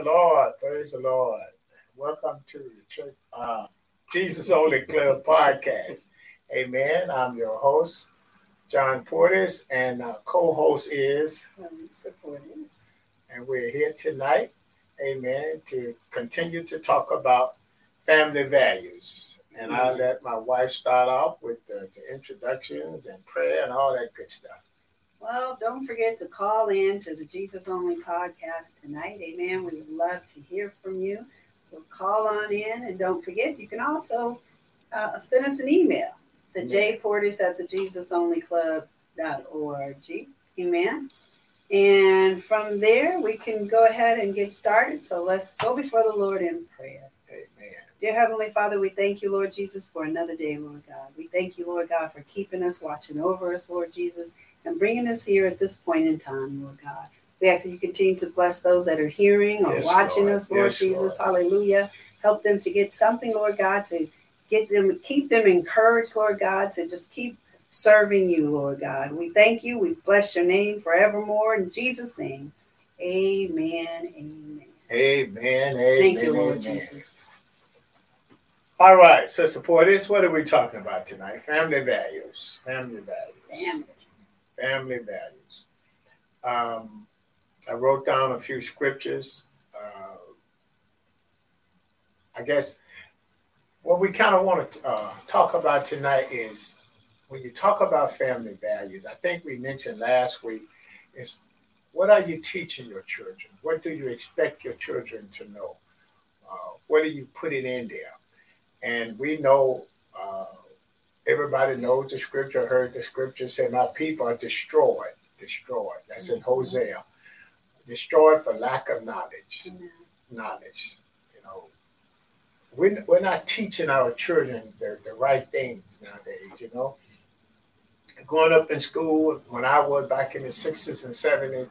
The Lord. Praise the Lord. Welcome to the Church uh, Jesus Only Club podcast. Amen. I'm your host, John Portis, and our co-host is Lisa Portis. And we're here tonight, amen, to continue to talk about family values. And I'll let my wife start off with the, the introductions and prayer and all that good stuff. Well, don't forget to call in to the Jesus Only podcast tonight. Amen. We would love to hear from you. So call on in and don't forget, you can also uh, send us an email to jportis at the JesusOnlyClub.org. Amen. And from there, we can go ahead and get started. So let's go before the Lord in prayer. Amen. Dear Heavenly Father, we thank you, Lord Jesus, for another day, Lord God. We thank you, Lord God, for keeping us, watching over us, Lord Jesus and bringing us here at this point in time, Lord God. We ask that you continue to bless those that are hearing or yes, watching Lord. us, Lord yes, Jesus. Lord. Hallelujah. Help them to get something, Lord God, to get them, keep them encouraged, Lord God, to just keep serving you, Lord God. We thank you. We bless your name forevermore. In Jesus' name, amen. Amen. Amen. Amen. Thank you, Lord amen. Jesus. All right, so support this. What are we talking about tonight? Family values. Family values. Family family values. Um, I wrote down a few scriptures. Uh, I guess what we kind of want to uh, talk about tonight is when you talk about family values, I think we mentioned last week is what are you teaching your children? What do you expect your children to know? Uh, what are you putting in there? And we know uh, Everybody knows the scripture, heard the scripture say, My people are destroyed. Destroyed. That's in mm-hmm. Hosea. Destroyed for lack of knowledge. Mm-hmm. Knowledge. You know, we're, we're not teaching our children the, the right things nowadays, you know. Growing up in school, when I was back in the 60s and 70s,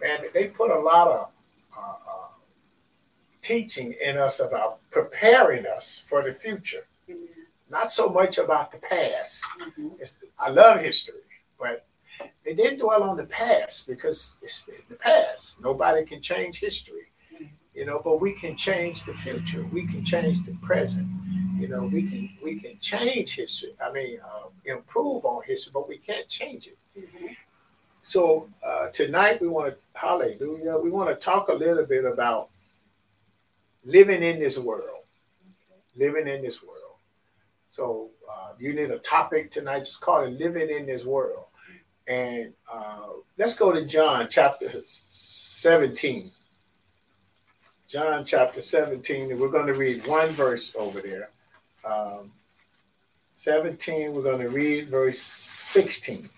man, they put a lot of uh, uh, teaching in us about preparing us for the future not so much about the past. Mm-hmm. I love history, but they didn't dwell on the past because it's the past. Nobody can change history, you know. But we can change the future. We can change the present. You know, we can we can change history. I mean, uh, improve on history, but we can't change it. Mm-hmm. So uh, tonight we want to hallelujah. We want to talk a little bit about living in this world, living in this world. So uh, you need a topic tonight. Just call it "Living in This World." And uh, let's go to John chapter 17. John chapter 17, and we're going to read one verse over there. Um, 17, we're going to read verse 16.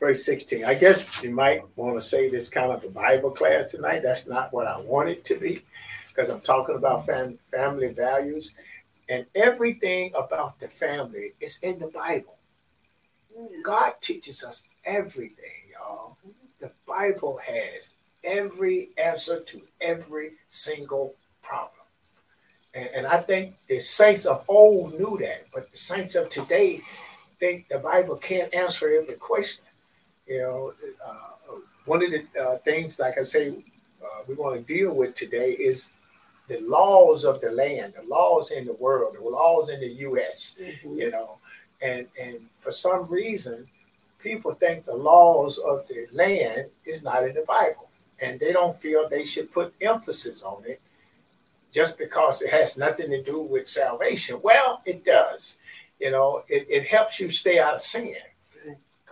Verse 16. I guess you might want to say this kind of a Bible class tonight. That's not what I want it to be because I'm talking about fam- family values. And everything about the family is in the Bible. God teaches us everything, y'all. The Bible has every answer to every single problem. And, and, I think the saints of old knew that, but the saints of today think the Bible can't answer every question. You know, uh, one of the uh, things, like I say, uh, we want to deal with today is the laws of the land, the laws in the world, the laws in the U.S. Mm-hmm. You know, and and for some reason, people think the laws of the land is not in the Bible, and they don't feel they should put emphasis on it just because it has nothing to do with salvation. Well, it does. You know, it, it helps you stay out of sin.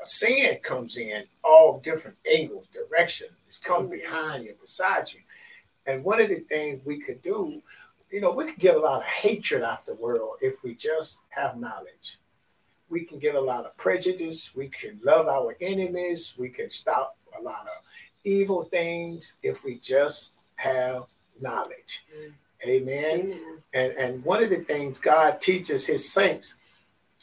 Sin comes in all different angles, directions. It's come mm-hmm. behind you, beside you. And one of the things we could do, you know, we could get a lot of hatred out the world if we just have knowledge. We can get a lot of prejudice. We can love our enemies. We can stop a lot of evil things if we just have knowledge. Mm. Amen. Amen. And and one of the things God teaches his saints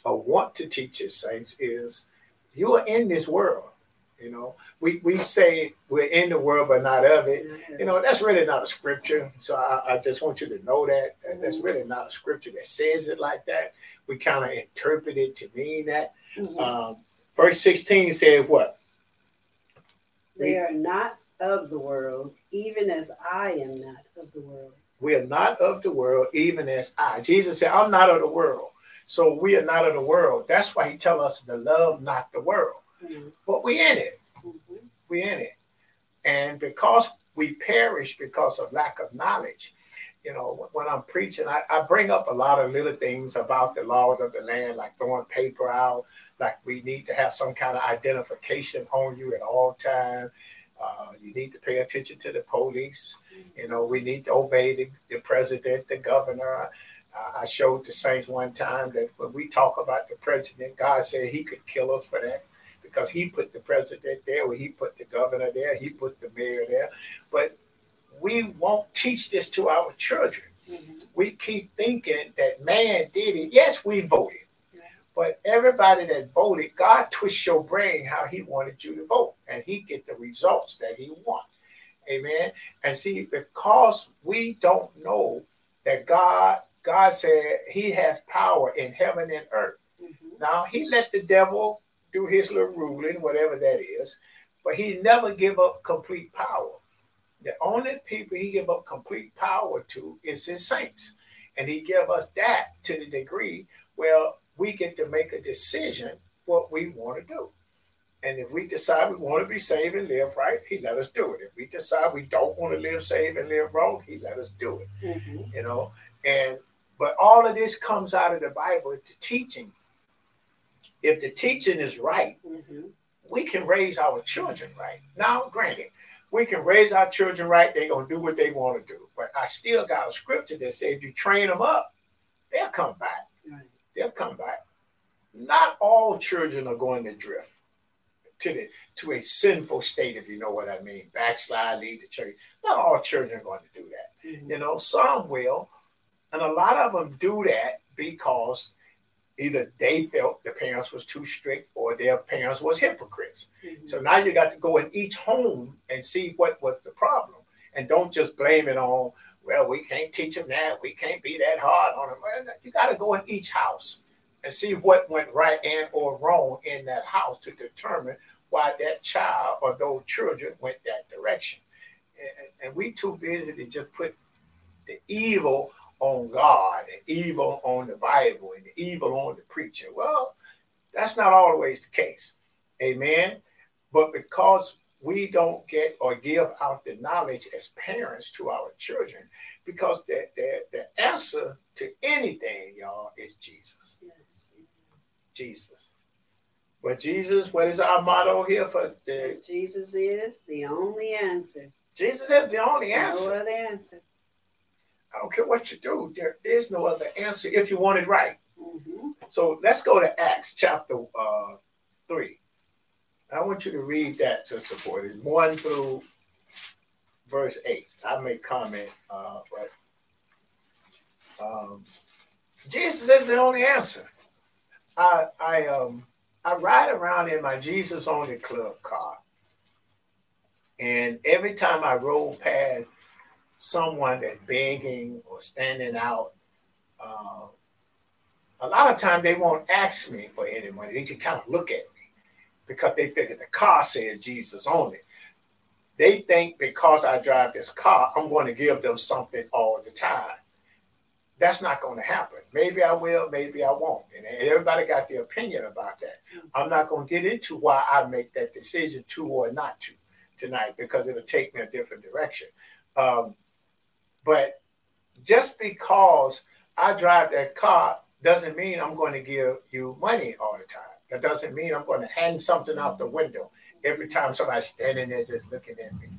or want to teach his saints is you are in this world. You know, we, we say we're in the world but not of it. You know, that's really not a scripture. So I, I just want you to know that. That's mm-hmm. really not a scripture that says it like that. We kind of interpret it to mean that. Mm-hmm. Um, verse 16 said what? They are not of the world, even as I am not of the world. We are not of the world, even as I. Jesus said, I'm not of the world. So we are not of the world. That's why he tell us to love not the world. Mm-hmm. But we in it. Mm-hmm. We in it. And because we perish because of lack of knowledge, you know, when I'm preaching, I, I bring up a lot of little things about the laws of the land, like throwing paper out, like we need to have some kind of identification on you at all time. Uh, you need to pay attention to the police. You know, we need to obey the, the president, the governor. Uh, I showed the saints one time that when we talk about the president, God said he could kill us for that because he put the president there, or he put the governor there, he put the mayor there. But we won't teach this to our children. Mm-hmm. We keep thinking that man did it. Yes, we voted. But everybody that voted, God twists your brain how he wanted you to vote, and he get the results that he want. Amen. And see, because we don't know that God, God said he has power in heaven and earth. Mm-hmm. Now he let the devil do his little ruling, whatever that is, but he never give up complete power. The only people he give up complete power to is his saints. And he give us that to the degree where we get to make a decision what we want to do. And if we decide we want to be saved and live right, he let us do it. If we decide we don't want to live saved and live wrong, he let us do it. Mm-hmm. You know, and but all of this comes out of the Bible, the teaching if the teaching is right, mm-hmm. we can raise our children right. Now, granted, we can raise our children right, they're going to do what they want to do. But I still got a scripture that says if you train them up, they'll come back. Right. They'll come back. Not all children are going to drift to the to a sinful state, if you know what I mean. Backslide, leave the church. Not all children are going to do that. Mm-hmm. You know, some will, and a lot of them do that because either they felt the parents was too strict or their parents was hypocrites. Mm-hmm. So now you got to go in each home and see what was the problem, and don't just blame it on. Well, we can't teach them that. We can't be that hard on them. You got to go in each house and see what went right and or wrong in that house to determine why that child or those children went that direction. And, and we too busy to just put the evil on God and evil on the Bible and evil on the preacher. Well, that's not always the case. Amen. But because we don't get or give out the knowledge as parents to our children, because the, the, the answer to anything, y'all, is Jesus. Yes. Jesus. But Jesus, what is our motto here for the Jesus is the only answer. Jesus is the only answer. No other answer. I don't care what you do, there is no other answer if you want it right. Mm-hmm. So let's go to Acts chapter uh, 3. I want you to read that to support it 1 through verse 8. I may comment, uh, but um, Jesus is the only answer. I, I, um, I ride around in my Jesus Only Club car. And every time I roll past someone that's begging or standing out, uh, a lot of times they won't ask me for any money. They just kind of look at me because they figure the car said Jesus on it. They think because I drive this car, I'm going to give them something all the time. That's not going to happen. Maybe I will, maybe I won't. And everybody got their opinion about that. I'm not going to get into why I make that decision to or not to tonight because it'll take me a different direction. Um, but just because I drive that car doesn't mean I'm going to give you money all the time. That doesn't mean I'm going to hang something out the window every time somebody's standing there just looking at me.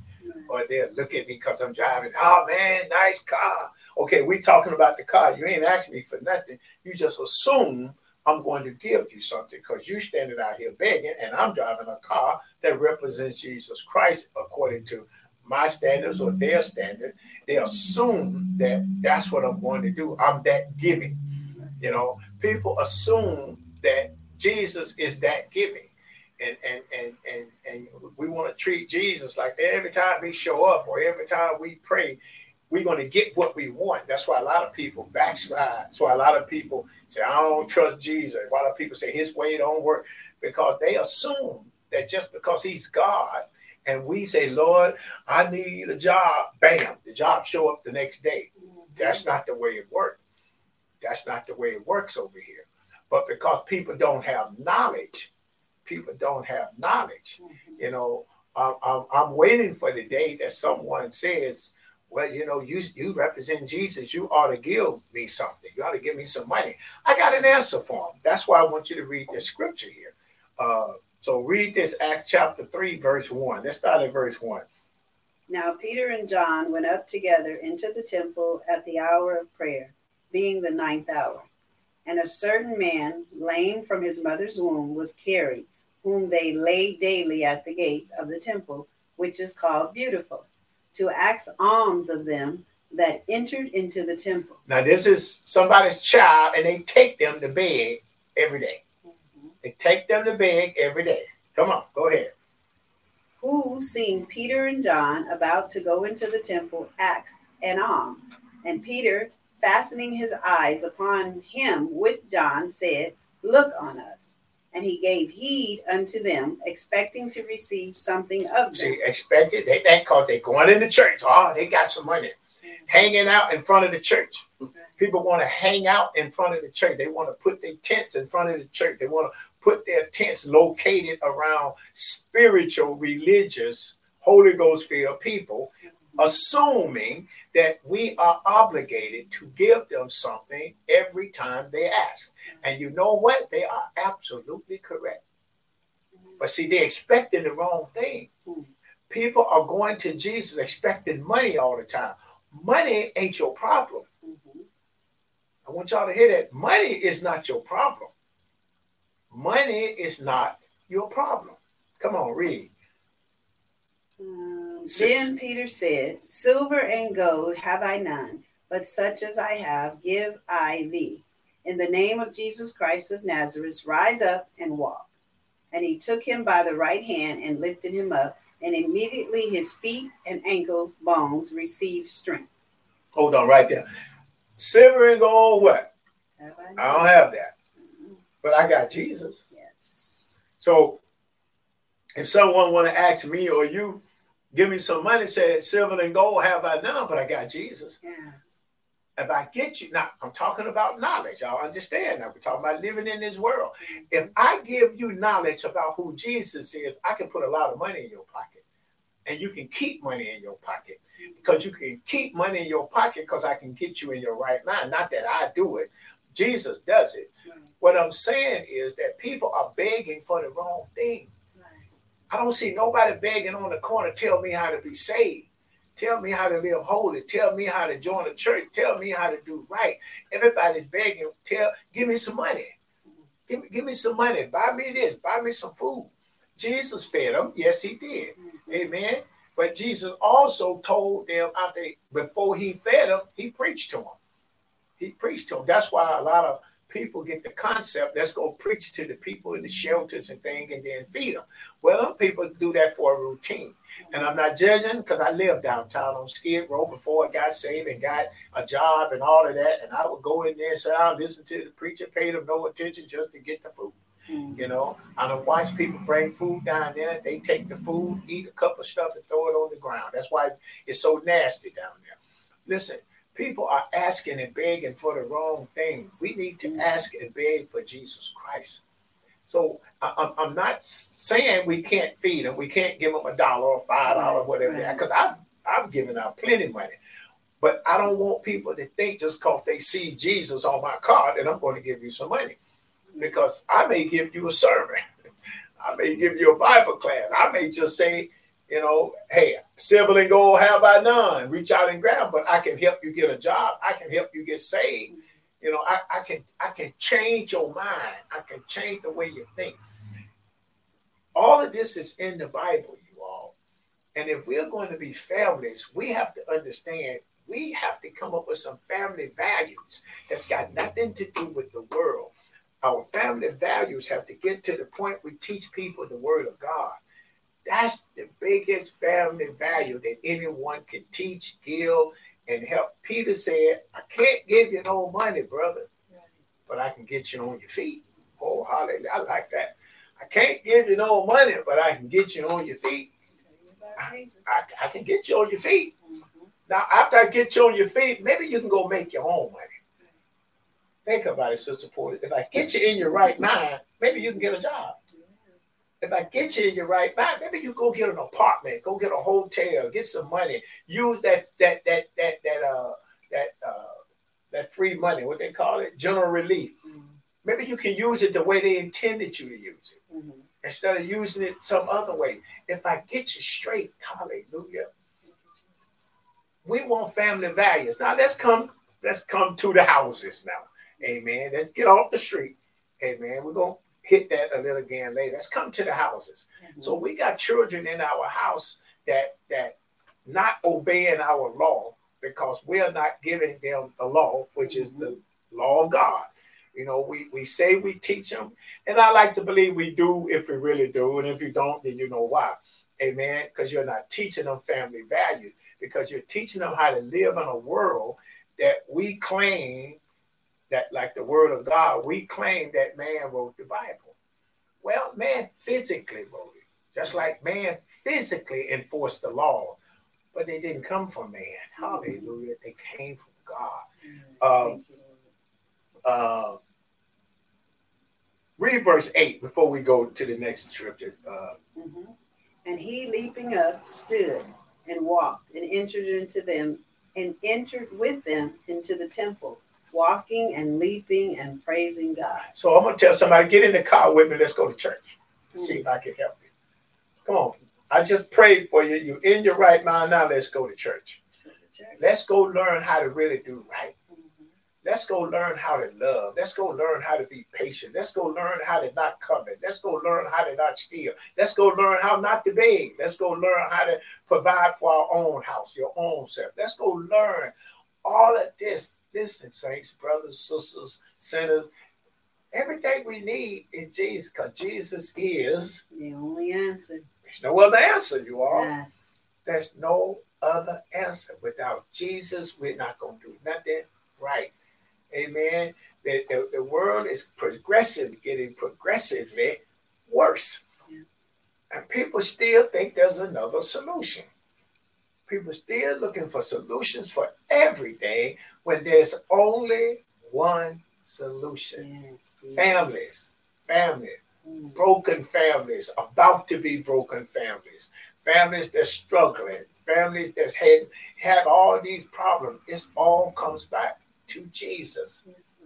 Or they'll look at me because I'm driving. Oh man, nice car. Okay, we're talking about the car. You ain't asking me for nothing. You just assume I'm going to give you something because you're standing out here begging, and I'm driving a car that represents Jesus Christ according to my standards or their standard, they assume that that's what I'm going to do. I'm that giving. You know, people assume that Jesus is that giving. And and and and, and we want to treat Jesus like every time we show up or every time we pray, we're going to get what we want. That's why a lot of people backslide. That's why a lot of people say, I don't trust Jesus. A lot of people say his way don't work because they assume that just because he's God and we say, Lord, I need a job. Bam, the job show up the next day. That's not the way it works. That's not the way it works over here. But because people don't have knowledge, people don't have knowledge. Mm-hmm. You know, I'm, I'm, I'm waiting for the day that someone says, well, you know, you you represent Jesus. You ought to give me something. You ought to give me some money. I got an answer for him. That's why I want you to read the scripture here. Uh, so read this Acts chapter 3, verse 1. Let's start at verse 1. Now Peter and John went up together into the temple at the hour of prayer, being the ninth hour. And a certain man, lame from his mother's womb, was carried, whom they laid daily at the gate of the temple, which is called Beautiful, to ask alms of them that entered into the temple. Now, this is somebody's child, and they take them to bed every day. They take them to bed every day. Come on, go ahead. Who, seeing Peter and John about to go into the temple, asked an alms. And Peter, fastening his eyes upon him with John, said, Look on us. And he gave heed unto them, expecting to receive something of them. See, expected. They that called they going in the church. Oh, they got some money. Hanging out in front of the church. People want to hang out in front of the church. They want to put their tents in front of the church. They want to put their tents located around spiritual, religious, Holy Ghost filled people, mm-hmm. assuming that we are obligated to give them something every time they ask. And you know what? They are absolutely correct. Mm-hmm. But see, they're expecting the wrong thing. Mm-hmm. People are going to Jesus expecting money all the time. Money ain't your problem. I want y'all to hear that. Money is not your problem. Money is not your problem. Come on, read. Um, then Peter said, Silver and gold have I none, but such as I have give I thee. In the name of Jesus Christ of Nazareth, rise up and walk. And he took him by the right hand and lifted him up, and immediately his feet and ankle bones received strength. Hold on right there. Silver and gold, what? I, I don't have that but I got Jesus. Yes. So if someone want to ask me or you, give me some money, say silver and gold have I none, but I got Jesus. Yes. If I get you now, I'm talking about knowledge. I'll understand now. We're talking about living in this world. If I give you knowledge about who Jesus is, I can put a lot of money in your pocket. And you can keep money in your pocket. Because you can keep money in your pocket because I can get you in your right mind. Not that I do it. Jesus does it. What I'm saying is that people are begging for the wrong thing. I don't see nobody begging on the corner, tell me how to be saved. Tell me how to live holy. Tell me how to join the church. Tell me how to do right. Everybody's begging. Tell, give me some money. Give me, give me some money. Buy me this. Buy me some food. Jesus fed them. Yes, he did. Mm-hmm. Amen. But Jesus also told them after before he fed them, he preached to them. He preached to them. That's why a lot of people get the concept, that's going to preach to the people in the shelters and things and then feed them. Well, them people do that for a routine. And I'm not judging because I lived downtown on Skid Row before I got saved and got a job and all of that. And I would go in there and sit down, listen to the preacher, pay them no attention just to get the food. Mm-hmm. You know, I don't watch people bring food down there. They take the food, eat a couple of stuff, and throw it on the ground. That's why it's so nasty down there. Listen, people are asking and begging for the wrong thing. We need to mm-hmm. ask and beg for Jesus Christ. So I, am not saying we can't feed them, we can't give them a dollar or five dollars, whatever. Because right. I've I've given out plenty of money, but I don't want people to think just because they see Jesus on my card that I'm going to give you some money, because I may give you a sermon, I may give you a Bible class, I may just say you know, hey, silver and gold have I none. Reach out and grab, but I can help you get a job. I can help you get saved. You know, I, I can I can change your mind. I can change the way you think. All of this is in the Bible, you all. And if we're going to be families, we have to understand we have to come up with some family values that's got nothing to do with the world. Our family values have to get to the point we teach people the word of God. That's the biggest family value that anyone can teach, give, and help. Peter said, I can't give you no money, brother, but I can get you on your feet. Oh, hallelujah. I like that. I can't give you no money, but I can get you on your feet. Jesus. I, I can get you on your feet. Now, after I get you on your feet, maybe you can go make your own money. Think about it, Sister Portis. If I get you in your right mind, maybe you can get a job. If I get you in your right mind, maybe you go get an apartment, go get a hotel, get some money. Use that that that that that uh that uh that free money, what they call it, general relief. Mhm. Maybe you can use it the way they intended you to use it Mhm. instead of using it some other way. If I get you straight, hallelujah. Thank you, Jesus. We want family values. Now let's come, let's come to the houses now. Amen. Let's get off the street. Amen. We're gonna hit that a little again later. Let's come to the houses. So mhm. we got children in our house that that not obeying our law because we are not giving them the law, which is the mhm. law of God. You know, we, we say we teach them, and I like to believe we do if we really do, and if you don't, then you know why. Amen. Because you're not teaching them family values, because you're teaching them how to live in a world that we claim that, like the word of God, we claim that man wrote the Bible. Well, man physically wrote it, just like man physically enforced the law, but they didn't come from man. Hallelujah. They came from God. Um, Thank. Uh, read verse 8 before we go to the next scripture. Uh, Mhm. And he leaping up stood and walked and entered into them and entered with them into the temple, walking and leaping and praising God. so I'm going to tell somebody, get in the car with me. Let's go to church. See if I can help you. Come on. I just prayed for you. You're in your right mind now. Let's go to church. Let's go to church. Let's go learn how to really do right. Mhm. Let's go learn how to love. Let's go learn how to be patient. Let's go learn how to not covet. Let's go learn how to not steal. Let's go learn how not to beg. Let's go learn how to provide for our own house, your own self. Let's go learn all of this. Listen, saints, brothers, sisters, sinners, everything we need is Jesus because Jesus is, The only answer. there's no other answer, you all. Yes. There's no other answer. Without Jesus, we're not going to do nothing right. Amen. The, the, the world is progressive, getting progressively worse. Yeah. And people still think there's another solution. People still looking for solutions for everything when there's only one solution. Yes. Jesus. Families, family, Mm. broken families, about to be broken families, families that's struggling, families that's had have all these problems. It all comes back to Jesus. Yes,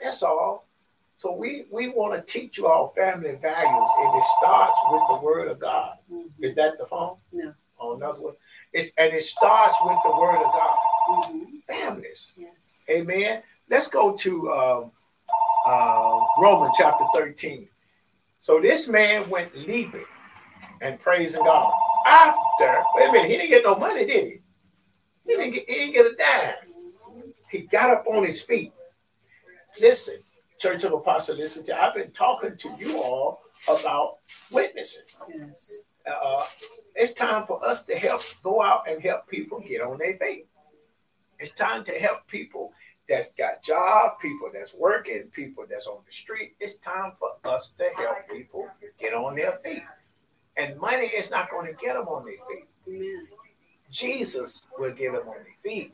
That's all. So we we want to teach you all family values, and it starts with the Word of God. Mhm. Is that the phone? No. Oh, another one. It's and it starts with the Word of God. Mhm. Families. Yes. Amen. Let's go to um, uh, Romans chapter 13. So this man went leaping and praising God. After, wait a minute, he didn't get no money, did he? He didn't get, he didn't get a dime. He got up on his feet. Listen, Church of Apostle, listen to I've been talking to you all about witnessing. Yes. Uh, it's time for us to help go out and help people get on their feet. It's time to help people that's got jobs, people that's working, people that's on the street. It's time for us to help people get on their feet. And money is not going to get them on their feet. Amen. Jesus will get them on their feet.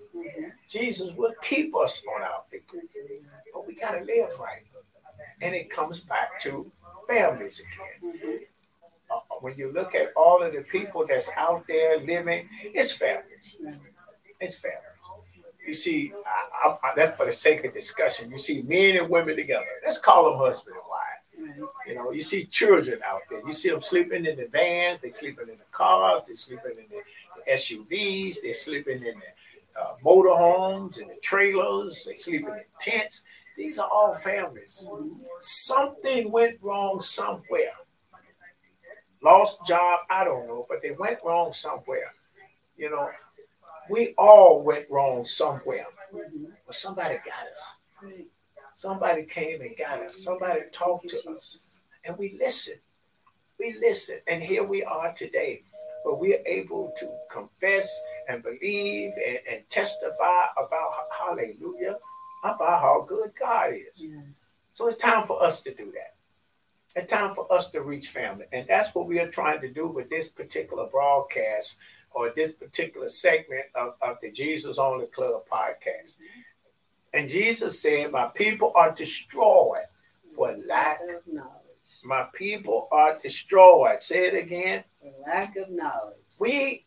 Jesus will keep us on our feet. But we got to live right. And it comes back to families again. Uh, when you look at all of the people that's out there living, it's families. It's families. You see, I, I, that's for the sake of discussion. You see men and women together. Let's call them husband and wife. You know, you see children out there. You see them sleeping in the vans. They're sleeping in the cars. They're sleeping in the, the SUVs. They're sleeping in the uh, motorhomes and the trailers. They're sleeping in tents. These are all families. Something went wrong somewhere. Lost job, I don't know, but they went wrong somewhere. You know, we all went wrong somewhere, but somebody got us. Somebody came and got us. Somebody talked to us, and we listened. We listened, and here we are today, where we're able to confess and believe and, and testify about Hallelujah, about how good God is. Yes. So it's time for us to do that. It's time for us to reach family. And that's what we are trying to do with this particular broadcast or this particular segment of, of the Jesus Only Club podcast. And Jesus said, My people are destroyed for lack of knowledge. My people are destroyed. Say it again. For lack of knowledge. We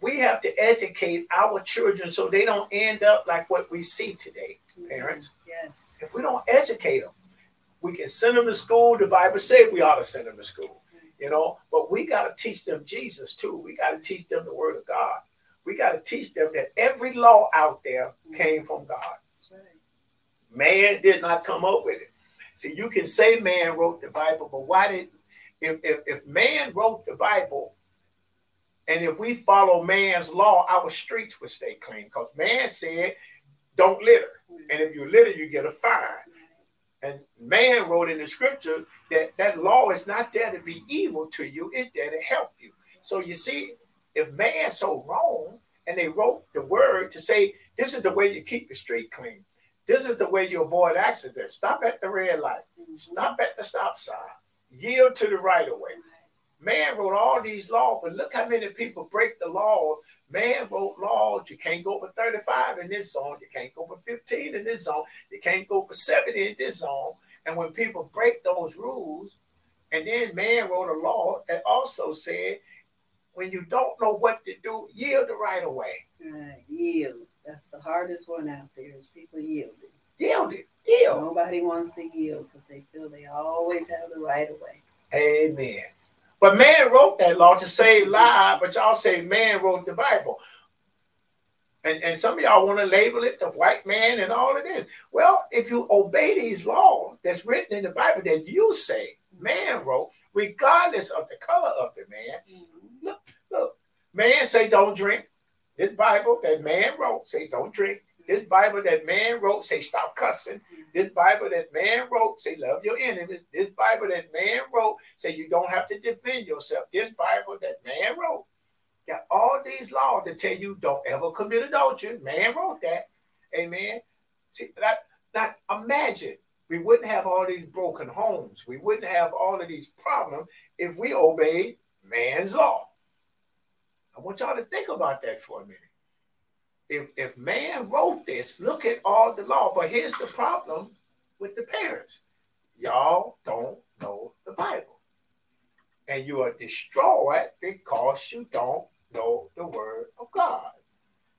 we have to educate our children so they don't end up like what we see today, parents. Yes. If we don't educate them, we can send them to school. The Bible said we ought to send them to school, you know, but we got to teach them Jesus too. We got to teach them the word of God. We got to teach them that every law out there mm. came from God. That's right. Man did not come up with it. See, you can say man wrote the Bible, but why did if, if, if man wrote the Bible, and if we follow man's law, our streets would stay clean. Because man said, don't litter. And if you litter, you get a fine. And man wrote in the scripture that that law is not there to be evil to you, it's there to help you. So you see, if man's so wrong, and they wrote the word to say, this is the way you keep the street clean. This is the way you avoid accidents. Stop at the red light. Stop at the stop sign. Yield to the right of way. Man wrote all these laws, but look how many people break the law. Man wrote laws. You can't go over 35 in this zone. You can't go over 15 in this zone. You can't go over 70 in this zone. And when people break those rules, and then man wrote a law that also said, when you don't know what to do, yield the right of way. Right. Yield. That's the hardest one out there is people yielding. Yield it. Yield. Nobody wants to yield because they feel they always have the right of way. Amen. But man wrote that law to save lives, but y'all say man wrote the Bible. And, and some of y'all want to label it the white man and all of this. Well, if you obey these laws that's written in the Bible that you say man wrote, regardless of the color of the man, Mm-hmm. look, look, man say don't drink. This Bible that man wrote say don't drink. This Bible that man wrote say stop cussing. This Bible that man wrote say love your enemies. This Bible that man wrote say you don't have to defend yourself. This Bible that man wrote got all these laws that tell you don't ever commit adultery. Man wrote that. Amen. See that that imagine we wouldn't have all these broken homes. We wouldn't have all of these problems if we obeyed man's law. I want y'all to think about that for a minute. If if man wrote this, look at all the law. But here's the problem with the parents. Y'all don't know the Bible. And you are destroyed because you don't know the word of God.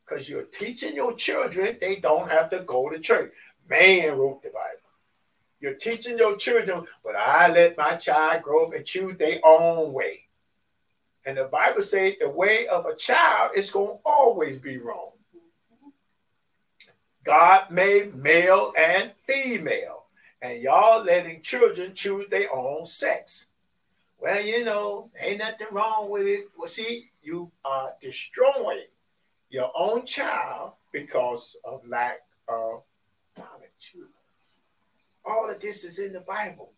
Because you're teaching your children they don't have to go to church. Man wrote the Bible. You're teaching your children, but I let my child grow up and choose their own way. And the Bible says the way of a child is going to always be wrong. God made male and female, and y'all letting children choose their own sex. Well, you know, ain't nothing wrong with it. Well, see, you are destroying your own child because of lack of knowledge. All of this is in the Bible.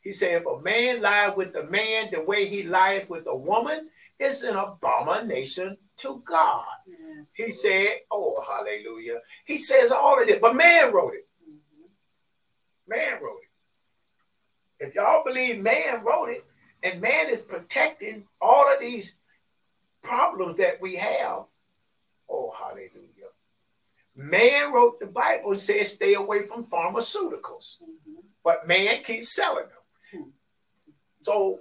He said, if a man lie with a man the way he lieth with a woman, it's an abomination to God. Yes. He said, oh, hallelujah. He says all of this, but man wrote it. Mhm. Man wrote it. If y'all believe man wrote it, and man is protecting all of these problems that we have, oh, hallelujah. Man wrote the Bible and said, stay away from pharmaceuticals, Mhm. but man keeps selling them. Hmm. So,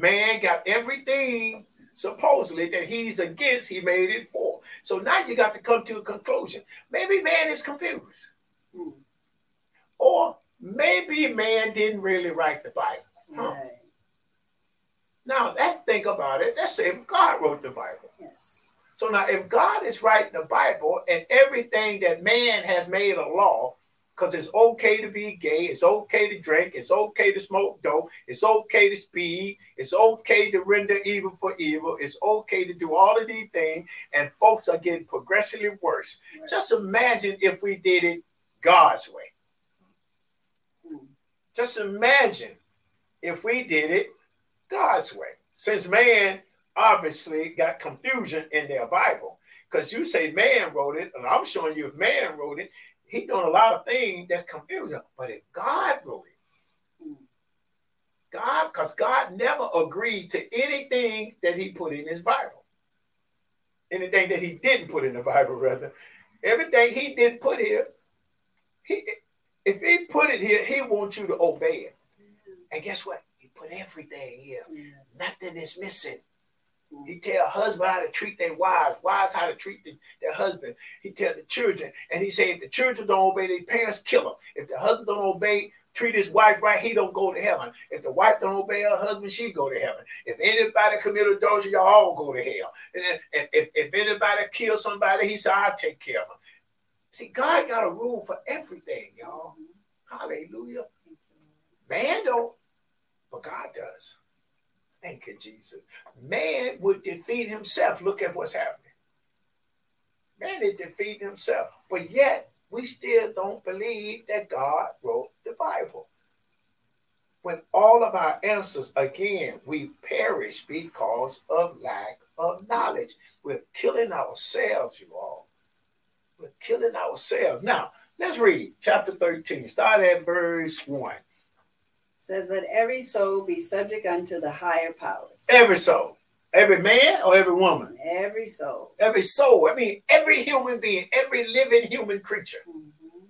man got everything supposedly that he's against, he made it for. So now you got to come to a conclusion. Maybe man is confused. Hmm. Or maybe man didn't really write the Bible. Huh. Right. Now let's think about it. Let's say if God wrote the Bible. Yes. So now if God is writing the Bible and everything that man has made a law, because it's okay to be gay, it's okay to drink, it's okay to smoke dope, it's okay to speed, it's okay to render evil for evil, it's okay to do all of these things, and folks are getting progressively worse. Just imagine if we did it God's way. Just imagine if we did it God's way. Since man obviously got confusion in their Bible, because you say man wrote it, and I'm showing you if man wrote it, he doing a lot of things that's confusing. But if God wrote it. God, because God never agreed to anything that he put in his Bible. Anything that he didn't put in the Bible, rather. Everything he did put here, he if he put it here, he wants you to obey it. And guess what? He put everything here. Nothing is missing. He tell husband how to treat their wives, wives how to treat the, their husband. He tell the children, and he say if the children don't obey their parents, kill them. If the husband don't obey, treat his wife right, he don't go to heaven. If the wife don't obey her husband, she go to heaven. If anybody commit adultery, y'all all go to hell. And if, if anybody kill somebody, he said, I'll take care of them. See, God got a rule for everything, y'all. Hallelujah. Man don't, but God does. Thank you, Jesus. Man would defeat himself. Look at what's happening. Man is defeating himself. But yet, we still don't believe that God wrote the Bible. When all of our answers, again, we perish because of lack of knowledge. We're killing ourselves, you all. We're killing ourselves. Now, let's read chapter 13. Start at verse 1 says that every soul be subject unto the higher powers. Every soul. Every man or every woman? Every soul. Every soul. I mean, every human being, every living human creature. Mm-hmm.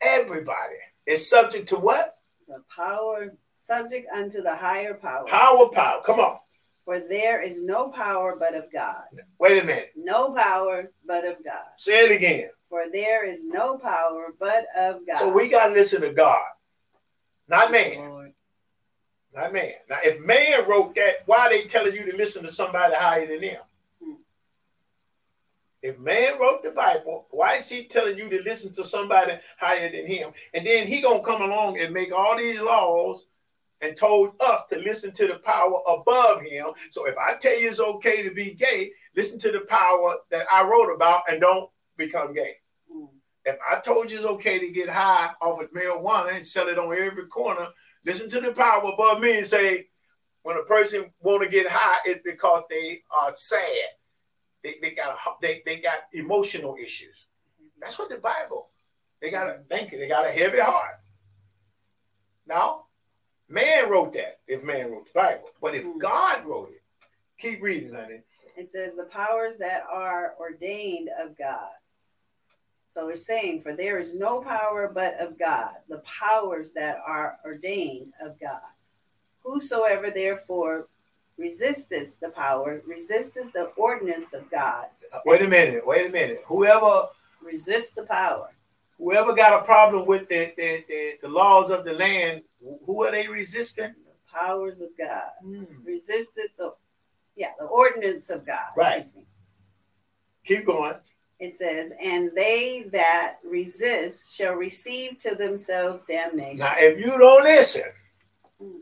Everybody is subject to what? The power, subject unto the higher power. Power, power. Come on. For there is no power but of God. Wait a minute. No power but of God. Say it again. For there is no power but of God. So we got to listen to God. Not man. Not man. Now, if man wrote that, why are they telling you to listen to somebody higher than them? Hmm. If man wrote the Bible, why is he telling you to listen to somebody higher than him? And then he gonna come along and make all these laws and told us to listen to the power above him. So if I tell you it's okay to be gay, listen to the power that I wrote about and don't become gay. If I told you it's okay to get high off of marijuana and sell it on every corner, listen to the power above me and say, when a person want to get high, it's because they are sad. They, they got they, they got emotional issues. That's what the Bible. They got a thank you. They got a heavy heart. Now, man wrote that. If man wrote the Bible, but if hmm. God wrote it, keep reading, honey. It says the powers that are ordained of God so it's saying, For there is no power but of God, the powers that are ordained of God. Whosoever therefore resisteth the power, resisteth the ordinance of God. Wait a minute, wait a minute. Whoever resists the power. Whoever got a problem with the, the, the, the laws of the land, who are they resisting? The powers of God. Mm. Resisted the yeah, the ordinance of God. Right. Keep going it says, and they that resist shall receive to themselves damnation. Now, if you don't listen, mm.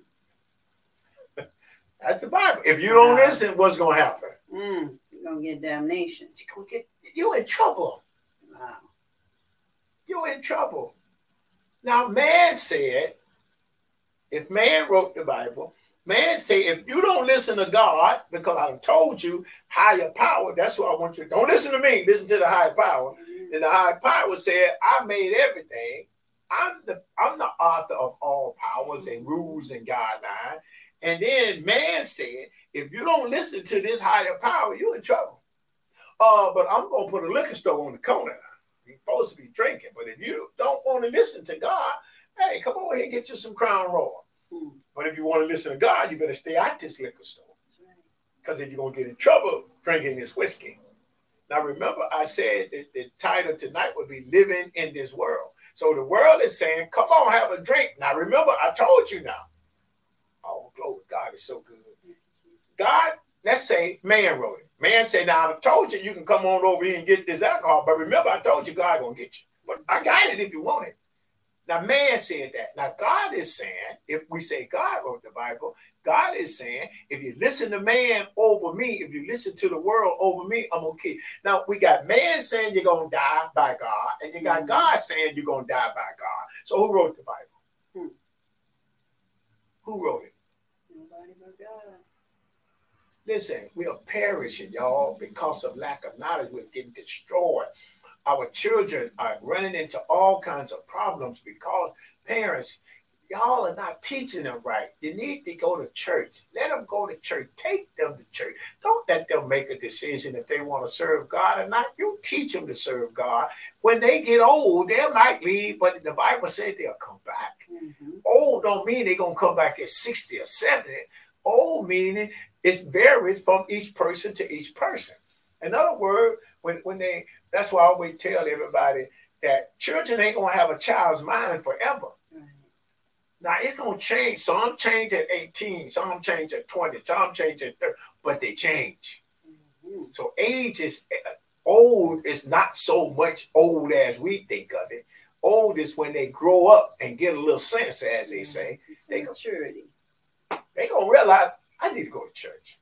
that's the Bible. If you don't wow. listen, what's going to happen? Mm. You're going to get damnation. You're going to get, you're in trouble. Wow. You're in trouble. Now, man said, if man wrote the Bible, Man say, if you don't listen to God, because I told you higher power, that's what I want you. To don't listen to me. Listen to the higher power. And the higher power said, I made everything. I'm the I'm the author of all powers and rules and guidelines. And then man said, if you don't listen to this higher power, you're in trouble. Uh, but I'm gonna put a liquor store on the corner. You're supposed to be drinking, but if you don't want to listen to God, hey, come over here and get you some Crown Royal. But if you want to listen to God, you better stay at this liquor store. Because then you're going to get in trouble drinking this whiskey. Now, remember, I said that the title tonight would be Living in This World. So the world is saying, Come on, have a drink. Now, remember, I told you now. Oh, glory. God is so good. God, let's say man wrote it. Man said, Now, I told you you can come on over here and get this alcohol. But remember, I told you God going to get you. But I got it if you want it. Now, man said that. Now, God is saying, if we say God wrote the Bible, God is saying, if you listen to man over me, if you listen to the world over me, I'm okay. Now, we got man saying you're going to die by God, and you got mm-hmm. God saying you're going to die by God. So, who wrote the Bible? Hmm. Who wrote it? Nobody but God. Listen, we are perishing, y'all, because of lack of knowledge. We're getting destroyed our children are running into all kinds of problems because parents, y'all are not teaching them right. You need to go to church. Let them go to church. Take them to church. Don't let them make a decision if they want to serve God or not. You teach them to serve God. When they get old, they might leave, but the Bible said they'll come back. Mm-hmm. Old don't mean they're gonna come back at 60 or 70. Old meaning it varies from each person to each person. In other words, when, when they that's why I always tell everybody that children ain't gonna have a child's mind forever. Now it's gonna change. Some change at 18, some change at 20, some change at 30, but they change. Mm-hmm. So age is uh, old is not so much old as we think of it. Old is when they grow up and get a little sense, as they say. It's they maturity. They gonna realize I need to go to church.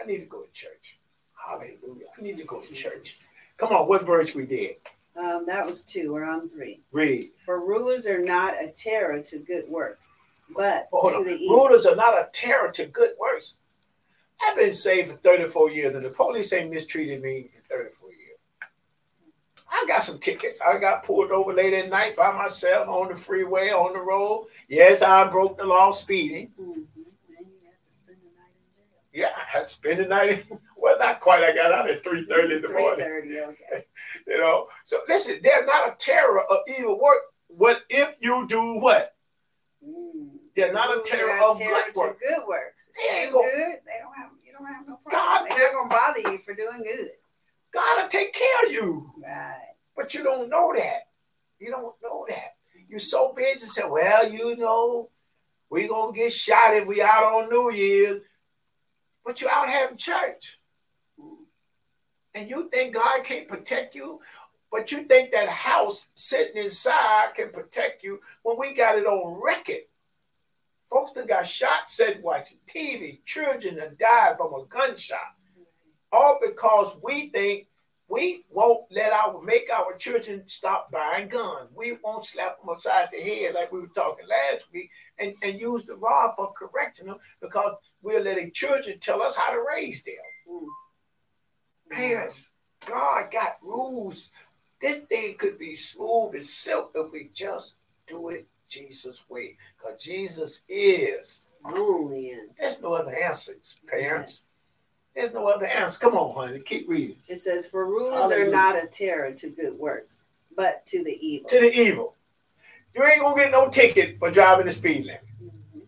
I need to go to church. Hallelujah. I need to go to church. Come on, what verse we did? Um, that was two. We're on three. Read. For rulers are not a terror to good works, but Hold to on. the evil. Rulers are not a terror to good works. I've been saved for 34 years, and the police ain't mistreated me in 34 years. I got some tickets. I got pulled over late at night by myself on the freeway, on the road. Yes, I broke the law speeding. Mm-hmm. Yeah, I had to spend the night. Well, not quite. I got out at 3.30 in the morning. 3:30, okay. You know, so listen, they're not a terror of evil work. What if you do what? Mm. They're not a terror of terror good to work. Good works. They ain't gonna- good. They don't have. You don't have no problem. God, They're not gonna bother you for doing good. God will take care of you. Right. But you don't know that. You don't know that. You're so busy saying, well, you know, we're gonna get shot if we out on New Year's. But you're out having church. And you think God can't protect you, but you think that house sitting inside can protect you when we got it on record. Folks that got shot said watching TV, children that died from a gunshot. All because we think we won't let our make our children stop buying guns. We won't slap them upside the head like we were talking last week and, and use the rod for correcting them because we're letting children tell us how to raise them. Mm. Parents, God got rules. This thing could be smooth as silk if we just do it Jesus' way. Because Jesus is. Only end. There's no other answers, parents. There's no other answer. Come on, honey. Keep reading. It says, "For rulers Hallelujah. are not a terror to good works, but to the evil." To the evil. You ain't gonna get no ticket for driving the speed limit.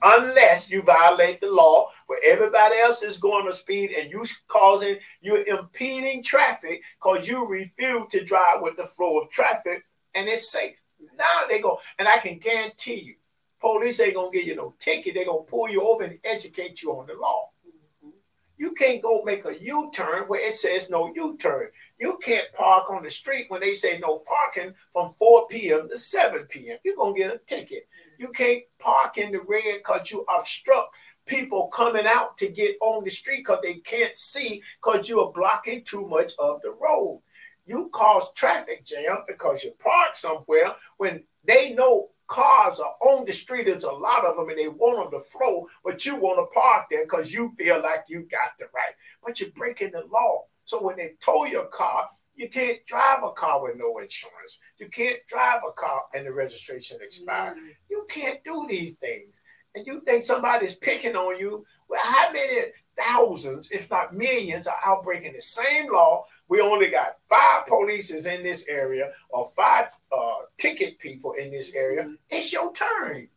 Unless you violate the law where everybody else is going to speed and you causing you're impeding traffic because you refuse to drive with the flow of traffic and it's safe. Now they go, and I can guarantee you, police ain't gonna give you no ticket. They're gonna pull you over and educate you on the law. Mhm. You can't go make a U-turn where it says no U-turn. You can't park on the street when they say no parking from 4 p.m. to 7 p.m. You're gonna get a ticket. You can't park in the red because you obstruct people coming out to get on the street because they can't see because you are blocking too much of the road. You cause traffic jam because you park somewhere when they know cars are on the street. There's a lot of them and they want them to flow, but you want to park there because you feel like you got the right. But you're breaking the law. So when they tow your car, you can't drive a car with no insurance. You can't drive a car and the registration expired. Mhm. You can't do these things. And you think somebody's picking on you. Well, how many thousands, if not millions, are out breaking the same law? We only got five polices in this area or five uh, ticket people in this area. Mhm. It's your turn.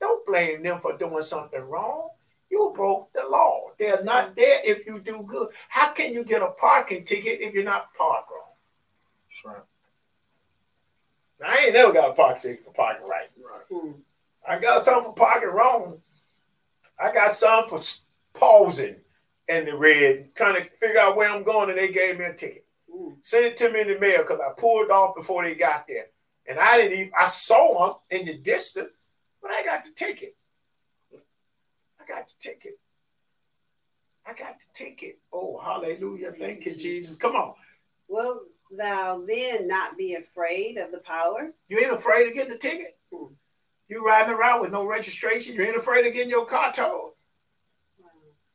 Don't blame them for doing something wrong. You broke the law. They're not there if you do good. How can you get a parking ticket if you're not parked wrong? Right. Now, I ain't never got a parking ticket for parking right. Mhm. I got some for parking wrong. I got some for pausing in the red, trying to figure out where I'm going, and they gave me a ticket. Mhm. Sent it to me in the mail because I pulled off before they got there. And I didn't even, I saw them in the distance, but I got the ticket. I got the ticket. I got the ticket. Oh, hallelujah. Thank you, Jesus. Come on. Will thou then not be afraid of the power? You ain't afraid of getting the ticket? Hmm. You riding around with no registration? You ain't afraid of getting your car towed?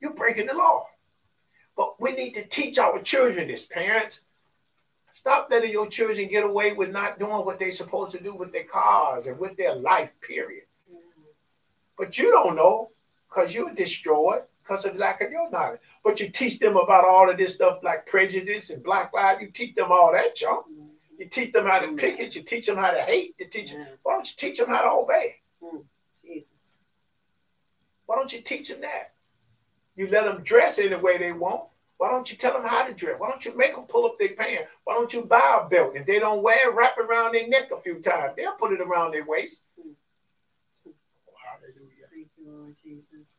You're breaking the law. But we need to teach our children this, parents. Stop letting your children get away with not doing what they're supposed to do with their cars and with their life, period. But you don't know because you're destroyed because of lack of your knowledge. But you teach them about all of this stuff like prejudice and black lives. You teach them all that junk. You teach them how to pick it. You teach them how to hate. You teach them. Why don't you teach them how to obey? Mm, Jesus. Why don't you teach them that? You let them dress any way they want. Why don't you tell them how to dress? Why don't you make them pull up their pants? Why don't you buy a belt? If they don't wear it, wrap it around their neck a few times. They'll put it around their waist. Mm. hallelujah. Thank you, Lord Jesus.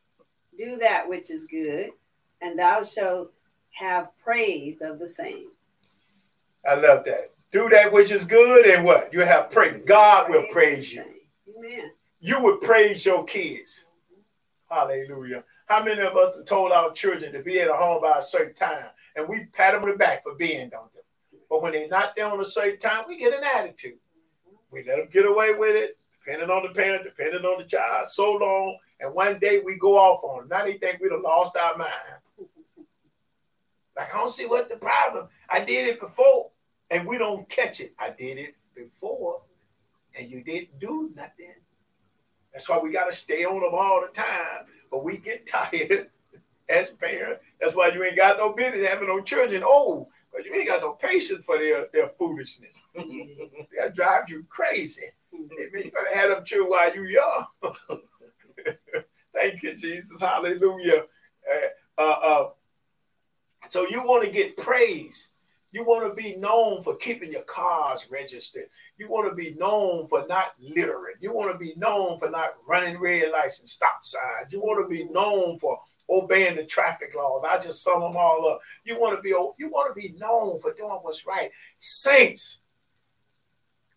Do that which is good, and thou shalt have praise of the same. I love that. Do that which is good, and what? You have praise. God will praise you. Amen. You would praise your kids. Hallelujah. How many of us have told our children to be at a home by a certain time, and we pat them on the back for being on them? But when they're not there on a certain time, we get an attitude. We let them get away with it, depending on the parent, depending on the child, so long, and one day we go off on them. Now they think we'd have lost our mind. Like, I don't see what the problem. I did it before, and we don't catch it. I did it before, and you didn't do nothing. That's why we got to stay on them all the time. But we get tired as parents. That's why you ain't got no business having no children oh, old. Because you ain't got no patience for their, their foolishness. They'll drive you crazy. You better have them children while you young. Thank you, Jesus. Hallelujah. Uh, uh, uh, so you want to get praise. You want to be known for keeping your cars registered. You want to be known for not littering. You want to be known for not running red lights and stop signs. You want to be known for obeying the traffic laws. I just sum them all up. You want to be you want to be known for doing what's right. Saints,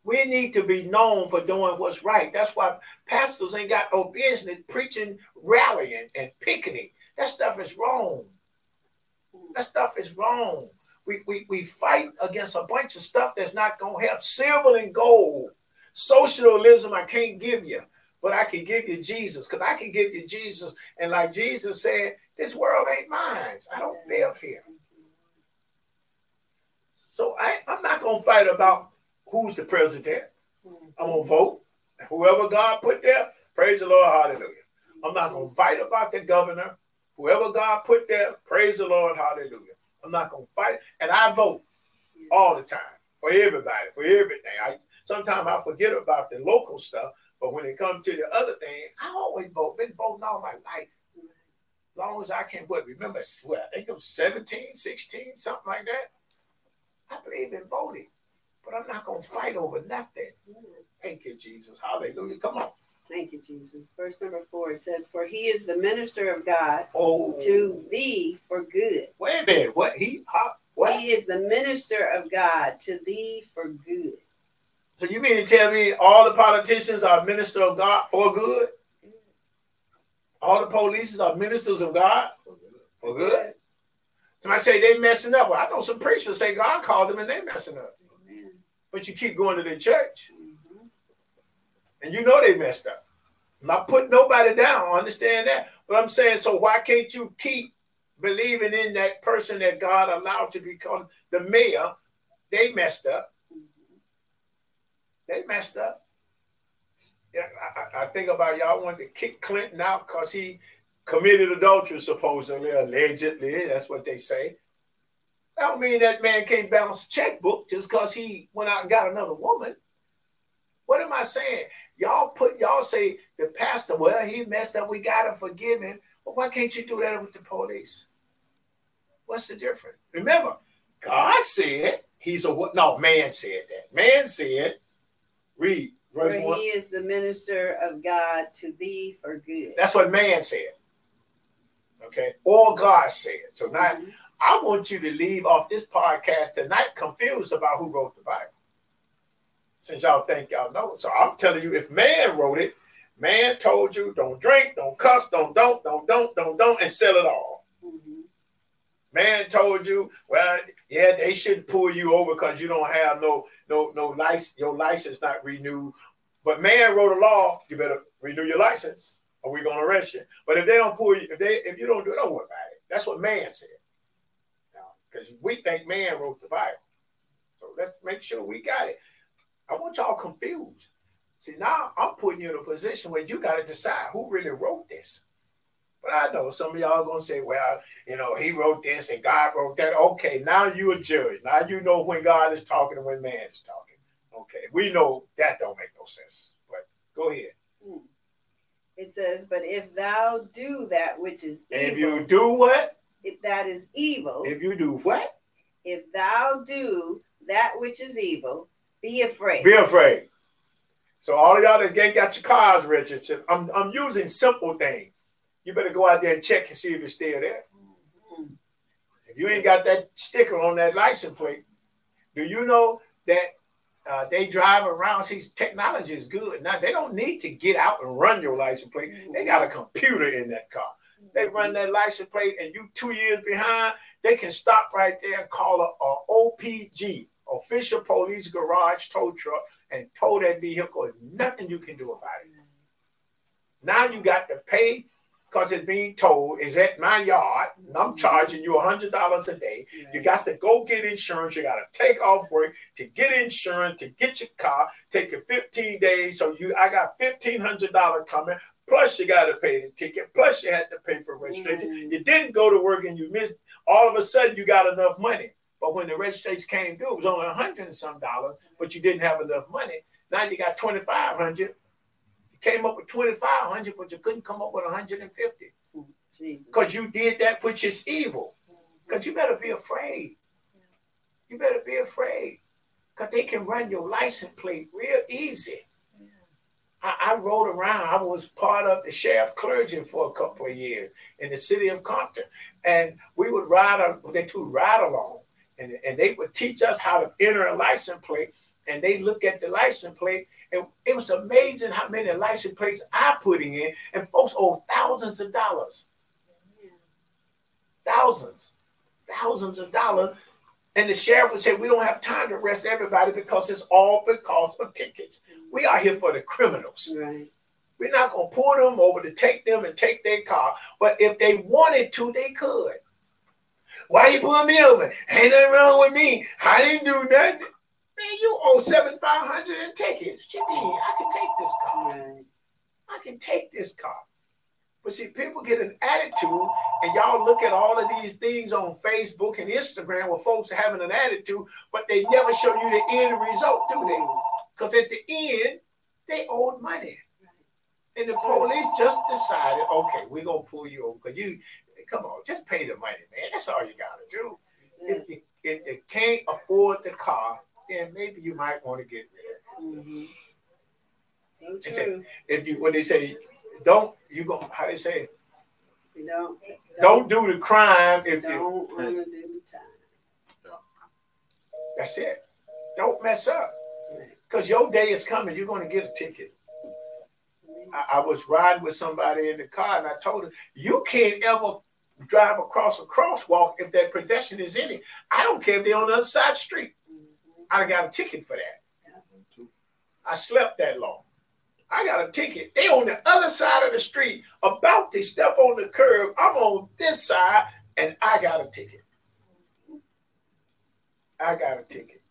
we need to be known for doing what's right. That's why pastors ain't got no business preaching, rallying, and picketing. That stuff is wrong. That stuff is wrong. We, we, we fight against a bunch of stuff that's not going to help. Silver and gold. Socialism, I can't give you, but I can give you Jesus because I can give you Jesus. And like Jesus said, this world ain't mine. I don't live here. So I, I'm not going to fight about who's the president. I'm to vote. Whoever God put there, praise the Lord, hallelujah. I'm not to fight about the governor. Whoever God put there, praise the Lord, hallelujah. I'm not gonna fight, and I vote all the time for everybody, for everything. I sometimes I forget about the local stuff, but when it comes to the other thing, I always vote. Been voting all my life. Long as I can what remember, well, I think it was 17, 16, something like that. I believe in voting, but I'm not gonna fight over nothing. Thank you, Jesus. Hallelujah. Come on. Thank you, Jesus. Verse number four it says, For he is the minister of God oh. to thee for good. Wait a minute. What? He, huh? what? He is the minister of God to thee for good. So you mean to tell me all the politicians are minister of God for good? All the police are ministers of God for good? Somebody say they messing up. Well, I know some preachers say God called them and they messing up. But you keep going to the church and you know they messed up. I'm not putting nobody down. Understand that. But I'm saying, so why can't you keep believing in that person that God allowed to become the mayor? They messed up. They messed up. Yeah, I, I think about y'all wanted to kick Clinton out because he committed adultery, supposedly, allegedly. That's what they say. I don't mean that man can't balance a checkbook just because he went out and got another woman. What am I saying? Y'all put y'all say the pastor, well, he messed up, we gotta forgive him. Well, why can't you do that with the police? What's the difference? Remember, God said he's a what? No, man said that. Man said, read. For he is the minister of God to thee for good. That's what man said. Okay. Or God said. So now mm-hmm. I want you to leave off this podcast tonight confused about who wrote the Bible since y'all think y'all know. So I'm telling you, if man wrote it, man told you don't drink, don't cuss, don't don't don't don't don't don't, and sell it all. Mm-hmm. Man told you, well, yeah, they shouldn't pull you over because you don't have no no no license, your license not renewed. But man wrote a law, you better renew your license, or we're gonna arrest you. But if they don't pull you, if they if you don't do it, don't worry about it. That's what man said. Because we think man wrote the Bible. So Let's make sure we got it. I want y'all confused. See, now I'm putting you in a position where you got to decide who really wrote this. But I know some of y'all gonna say, well, you know, he wrote this and God wrote that. Okay, now you're a judge. Now you know when God is talking and when man is talking. Okay, we know that don't make no sense. But go ahead. Hmm. It says, but if thou do that which is evil, if you do what? If that is evil. If you do what? If thou do that which is evil, be afraid. Be afraid. So all of y'all that ain't got your cars registered, I'm, I'm using simple things. You better go out there and check and see if it's still there. Mm-hmm. If you ain't got that sticker on that license plate, do you know that uh, they drive around? See, technology is good. Now they don't need to get out and run your license plate. They got a computer in that car. They run that license plate, and you two years behind, they can stop right there and call a, a OPG, official police garage tow truck, and tow that vehicle. There's nothing you can do about it. Now you got to pay because it's being told is at my yard. And I'm charging you a hundred dollars a day. You got to go get insurance. You got to take off work to get insurance to get your car. Take it 15 days. So you, I got fifteen hundred dollars coming. Plus you got to pay the ticket. Plus you had to pay for registration. Mm. You didn't go to work and you missed. All of a sudden you got enough money. But when the registration came due, it was only a hundred and some dollars, but you didn't have enough money. Now you got twenty five hundred. You came up with twenty five hundred, but you couldn't come up with hundred and fifty. Because you did that which is evil. Because you better be afraid. You better be afraid. Because they can run your license plate real easy. I, I rode around. I was part of the sheriff clergy for a couple of years in the city of Compton. And we would ride, they two ride along and, and they would teach us how to enter a license plate and they look at the license plate and it was amazing how many license plates I putting in and folks owe thousands of dollars thousands thousands of dollars and the sheriff would say we don't have time to arrest everybody because it's all because of tickets we are here for the criminals right we're not going to pull them over to take them and take their car but if they wanted to they could why you pulling me over? Ain't nothing wrong with me. I didn't do nothing. Man, you owe seven five hundred in tickets. What you mean? I can take this car. I can take this car. But see, people get an attitude, and y'all look at all of these things on Facebook and Instagram where folks are having an attitude, but they never show you the end result, do they? Because at the end, they owed money. And the police just decided, okay, we're gonna pull you over because you come on, just pay the money, man. That's all you gotta do. If you, if you can't afford the car, then maybe you might want to get rid of it. Mm-hmm. So say, if you when they say don't you go how they say it? you don't, don't, don't do the crime if don't you don't do the time. That's it. Don't mess up. Because your day is coming. You're going to get a ticket. I, I, was riding with somebody in the car and I told her, you can't ever drive across a crosswalk if that pedestrian is in it. I don't care if they're on the other side the street. I got a ticket for that. I slept that long. I got a ticket. They on the other side of the street, about to step on the curb. I'm on this side, and I got a ticket. I got a ticket.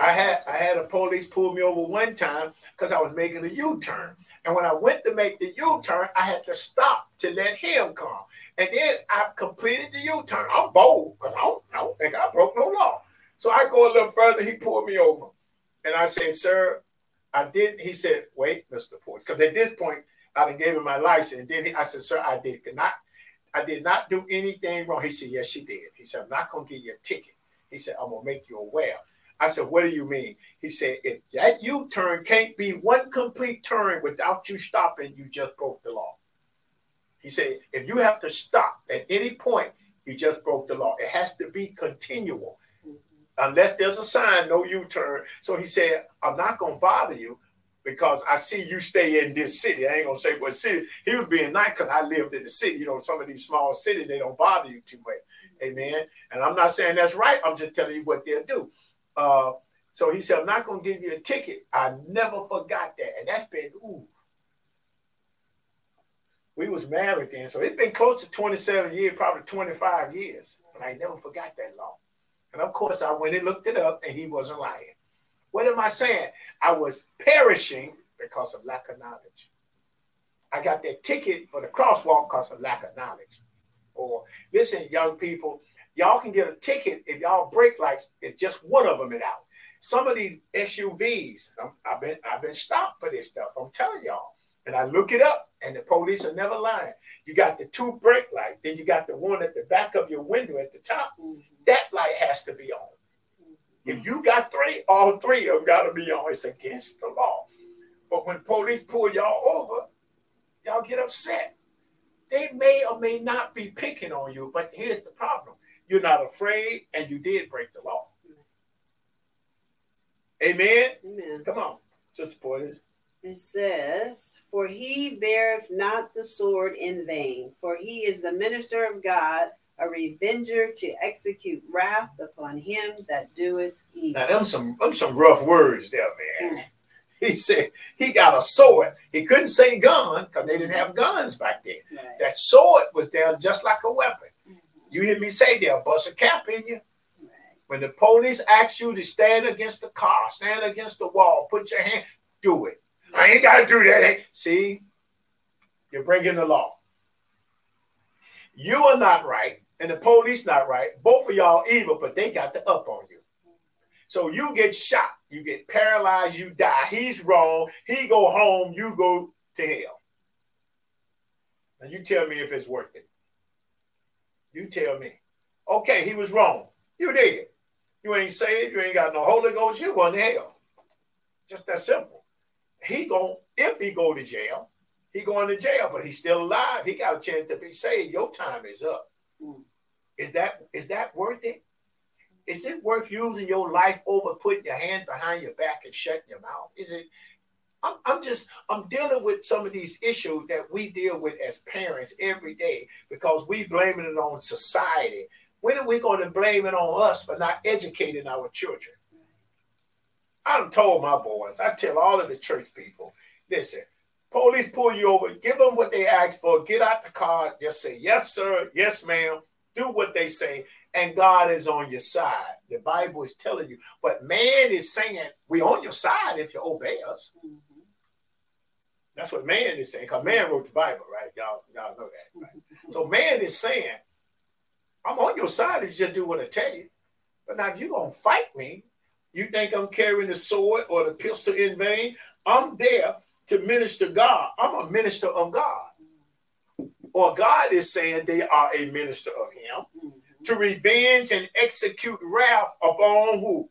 I had I had a police pull me over one time because I was making a U-turn. And when I went to make the U-turn, I had to stop to let him come. And then I completed the U-turn. I'm bold because I don't, I don't think I broke no law. So I go a little further. He pulled me over. And I said, sir, I didn't. He said, wait, Mr. Portis. Because at this point, I didn't gave him my license. And then he, I said, sir, I did not, I did not do anything wrong. He said, yes, she did. He said, I'm not going to give you a ticket. He said, I'm going to make you aware. I said, what do you mean? He said, if that U-turn can't be one complete turn without you stopping, you just broke the law. He said, if you have to stop at any point, you just broke the law. It has to be continual. Unless there's a sign, no U-turn. So he said, I'm not gonna bother you because I see you stay in this city. I ain't gonna say what city. He was being nice because I lived in the city. You know, some of these small cities, they don't bother you too much. Amen. And I'm not saying that's right. I'm just telling you what they'll do. Uh, so he said, I'm not gonna give you a ticket. I never forgot that. And that's been ooh we was married then, so it's been close to 27 years, probably 25 years. And I never forgot that law. And of course, I went and looked it up, and he wasn't lying. What am I saying? I was perishing because of lack of knowledge. I got that ticket for the crosswalk because of lack of knowledge. Or listen, young people, y'all can get a ticket if y'all brake lights, if just one of them is out. Some of these SUVs, i have been I've been stopped for this stuff. I'm telling y'all. And I look it up, and the police are never lying. You got the two brake lights, then you got the one at the back of your window at the top. Mm-hmm. That light has to be on. If you got three, all three of them got to be on. It's against the law. But when police pull y'all over, y'all get upset. They may or may not be picking on you, but here's the problem you're not afraid and you did break the law. Amen. Amen. Come on, Sister Portis. It says, For he beareth not the sword in vain, for he is the minister of God, a revenger to execute wrath upon him that doeth evil. Now, them some, them some rough words there, man. Mm. He said he got a sword. He couldn't say gun because they didn't have guns back then. Right. That sword was there just like a weapon. Mm-hmm. You hear me say they'll bust a cap in you. When the police ask you to stand against the car, stand against the wall, put your hand, do it. I ain't got to do that. See, you're breaking the law. You are not right, and the police not right. Both of y'all evil, but they got the up on you. So you get shot, you get paralyzed, you die. He's wrong. He go home, you go to hell. Now you tell me if it's worth it. You tell me. Okay, he was wrong. You did. You ain't saved. You ain't got no Holy Ghost. You going to hell. Just that simple. He going if he go to jail, he going to jail, but he's still alive. He got a chance to be saved. Your time is up. Mm. Is that is that worth it? Is it worth using your life over putting your hand behind your back and shutting your mouth? Is it? I'm, I'm just I'm dealing with some of these issues that we deal with as parents every day because we blaming it on society. When are we going to blame it on us for not educating our children? I've told my boys, I tell all of the church people, listen, police pull you over, give them what they ask for, get out the car, just say, yes, sir, yes, ma'am, do what they say, and God is on your side. The Bible is telling you. But man is saying, we're on your side if you obey us. Mm-hmm. That's what man is saying, because man wrote the Bible, right? Y'all, y'all know that, right? so man is saying, I'm on your side if you just do what I tell you. But now if you're gonna fight me, you think I'm carrying the sword or the pistol in vain? I'm there to minister God. I'm a minister of God. Or God is saying they are a minister of Him mm-hmm. to revenge and execute wrath upon who?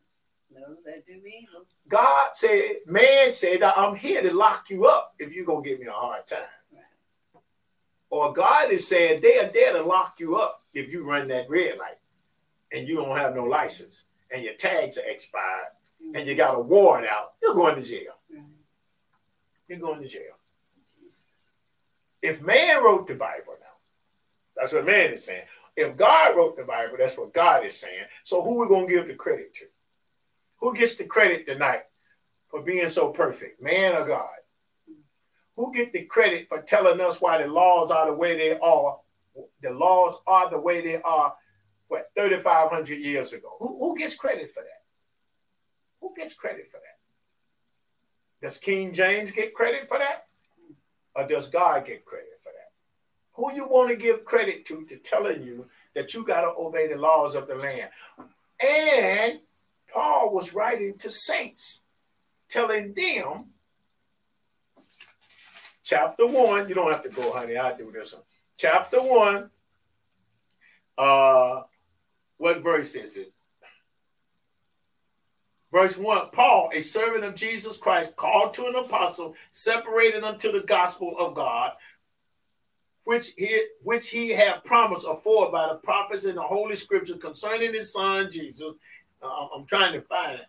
Those that do evil. God said, man said, I'm here to lock you up if you're going to give me a hard time. Right. Or God is saying, they are there to lock you up if you run that red light and you don't have no license and your tags are expired mm-hmm. and you got a warrant out, you're going to jail. Mm-hmm. You're going to jail. Jesus. If man wrote the Bible now, that's what man is saying. If God wrote the Bible, that's what God is saying. So who we going to give the credit to? Who gets the credit tonight for being so perfect, man or God? Who get the credit for telling us why the laws are the way they are? The laws are the way they are, what, 3,500 years ago? Who, who gets credit for that? Who gets credit for that? Does King James get credit for that? Or does God get credit for that? Who you want to give credit to to telling you that you got to obey the laws of the land? And Paul was writing to saints, telling them, chapter one, you don't have to go, honey, I do this one. Chapter one, uh, what verse is it? Verse 1 Paul, a servant of Jesus Christ, called to an apostle, separated unto the gospel of God, which he, which he had promised afore by the prophets in the Holy Scripture concerning his son Jesus, uh, I'm trying to find it.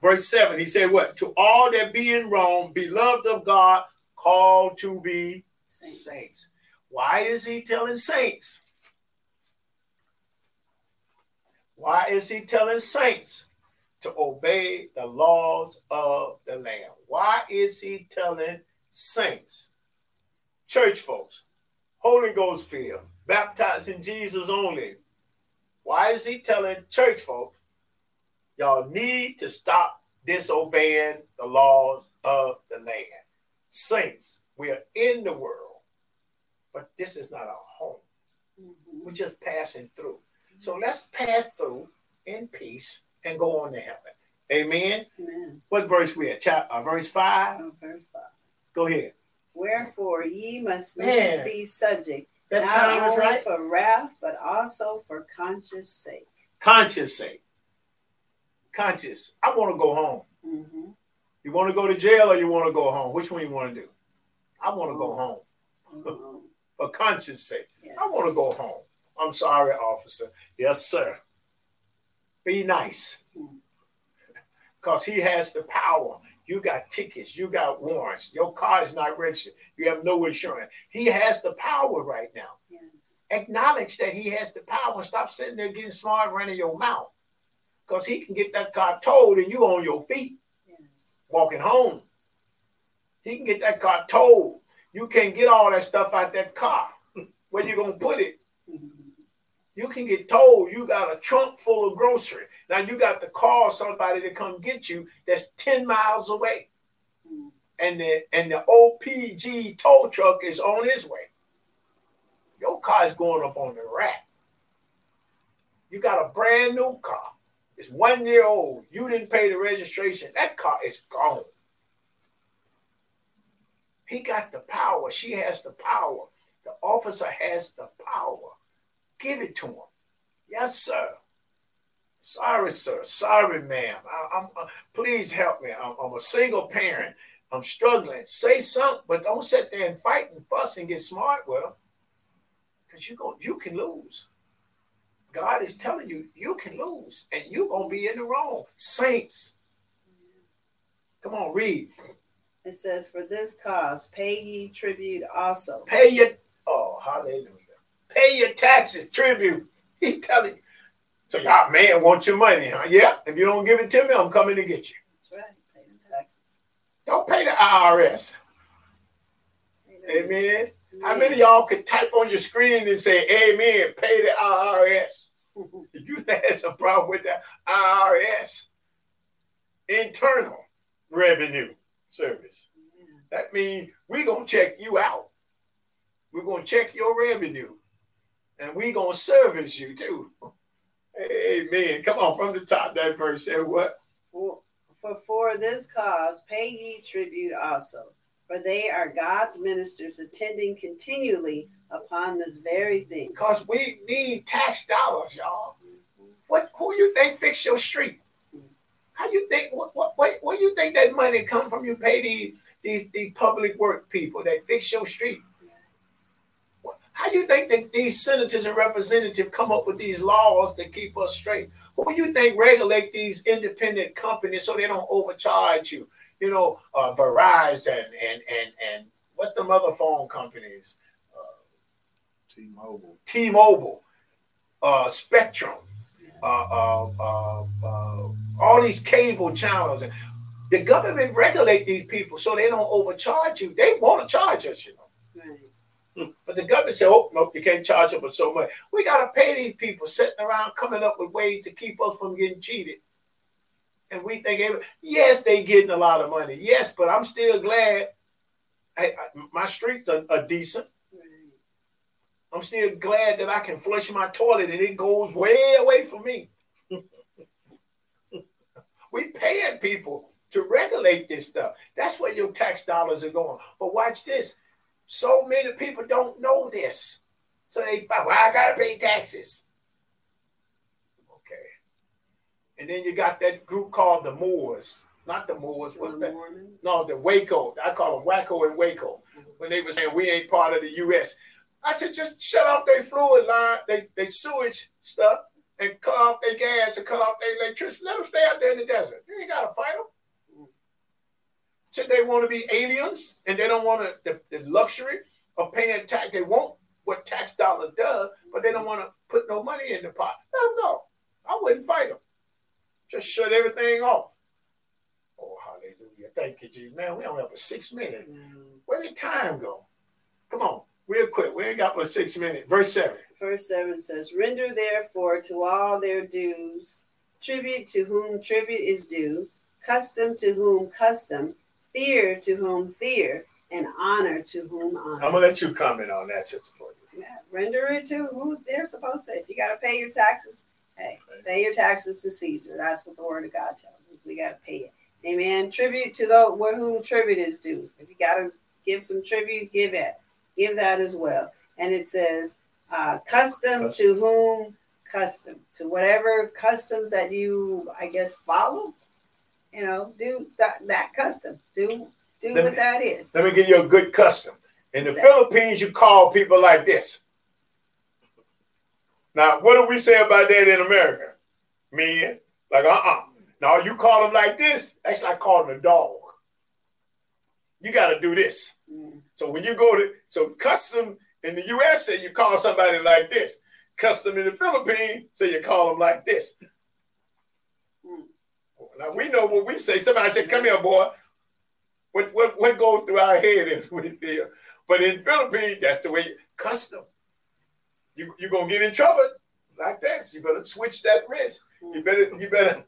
Verse 7, he said, What? To all that be in Rome, beloved of God, called to be saints. saints. Why is he telling saints? Why is he telling saints to obey the laws of the land? Why is he telling saints, church folks, Holy Ghost filled, baptized in Jesus only, Why is he telling church folks, y'all need to stop disobeying the laws of the land? Saints, we are in the world, but this is not our home. We're just passing through. So let's pass through in peace and go on to heaven. Amen. Amen. What verse we at? Chap- uh, verse 5? Oh, verse five. Go ahead. Wherefore ye must needs be subject, That not only right. for wrath, but also for conscience sake. Conscience sake. Conscious. I want to go home. Mm-hmm. You want to go to jail or you want to go home? Which one you want to do? I want to go home Mhm. for conscience sake. Yes. I want to go home. I'm sorry, officer. Yes, sir. Be nice. Because he has the power. You got tickets, you got warrants, your car is not registered, you have no insurance. He has the power right now. Yes. Acknowledge that he has the power and stop sitting there getting smart running your mouth. Because he can get that car towed and you on your feet Yes. walking home. He can get that car towed. You can't get all that stuff out that car. Where you gonna put it? You can get told you got a trunk full of grocery. Now you got to call somebody to come get you that's 10 miles away. And the and the OPG tow truck is on his way. Your car is going up on the rack. You got a brand new car. It's one year old. You didn't pay the registration. That car is gone. He got the power. She has the power. The officer has the power. Give it to him. Yes, sir. Sorry, sir. Sorry, ma'am. I, am uh, please help me. I'm, I'm a single parent. I'm struggling. Say something, but don't sit there and fight and fuss and get smart with them, because you go, you can lose. God is telling you you can lose, and you're gonna be in the wrong. Saints, come on, read. It says, For this cause pay ye tribute also. Pay your oh hallelujah. Pay your taxes, tribute. He telling you. So y'all man want your money, huh? Yeah. If you don't give it to me, I'm coming to get you. That's right. Pay the taxes. Don't pay the IRS. Amen. How many of y'all could type on your screen and say Amen? Pay the IRS. If you had some problem with the IRS, Internal Revenue Service. That means we're gonna check you out. We're gonna check your revenue, and we're gonna service you too. Amen. Come on, from the top, that verse said what? For, for for this cause pay ye tribute also, for they are God's ministers attending continually upon this very thing. Because we need tax dollars, y'all. What who you think fix your street? How you think what what what, where you think that money come from? You pay these these these public work people that fix your street. What- How you think that these senators and representatives come up with these laws to keep us straight? Who you think regulate these independent companies so they don't overcharge you? You know, uh, Verizon and and and what them other phone companies, T-Mobile. T-Mobile, uh, Spectrum, uh, uh, uh, uh, all these cable channels. The government regulate these people so they don't overcharge you. They want to charge us, you know. Right. But the government said, oh, no, you can't charge them for so much. We got to pay these people sitting around coming up with ways to keep us from getting cheated. And we think, yes, they getting a lot of money. Yes, but I'm still glad I, I- my streets are, are decent. I'm still glad that I can flush my toilet and it goes way away from me. we paying people to regulate this stuff. That's where your tax dollars are going. But watch this. So many people don't know this. So they find, well, I gotta pay taxes. Okay. And then you got that group called the Moors. Not the Moors, what the no, the Waco. I call them Waco and Waco. When they were saying we ain't part of the US. I said just shut off their fluid line, they they sewage stuff, and cut off their gas and cut off their electricity. Let them stay out there in the desert. You ain't gotta fight them. Said they want to be aliens and they don't want to, the, the luxury of paying tax. They want what tax dollar does, but they don't want to put no money in the pot. Let them go. I wouldn't fight them. Just shut everything off. Oh, hallelujah. Thank you, Jesus. Man, we only have a six minute. Mm. Where did time go? Come on, real quick. We ain't got but six minutes. Verse 7. verse 7 says, Render therefore to all their dues, tribute to whom tribute is due, custom to whom custom, fear to whom fear, and honor to whom honor. I'm gonna let you comment on that, Sister Portis. Yeah, render it to who they're supposed to. If you got to pay your taxes, hey, pay your taxes to Caesar. That's what the Word of God tells us. We got to pay it. Amen. Tribute to those whom tribute is due. If you got to give some tribute, give it. Give that as well. And it says, uh, custom to whom custom to whatever customs that you, I guess, follow. You know, do that, that custom. Do do let what me, that is. Let me give you a good custom. In the exactly. Philippines, you call people like this. Now, what do we say about that in America? Men, like, uh-uh. Now you call them like this. Actually, I call them a dog. You got to do this. Mm. So when you go to, so custom in the U.S. say you call somebody like this. Custom in the Philippines say you call them like this. Now we know what we say. Somebody said, "Come here, boy." What what what goes through our head is we feel. But in Philippines, that's the way custom. You you're gonna get in trouble like this. You better switch that wrist. You better you better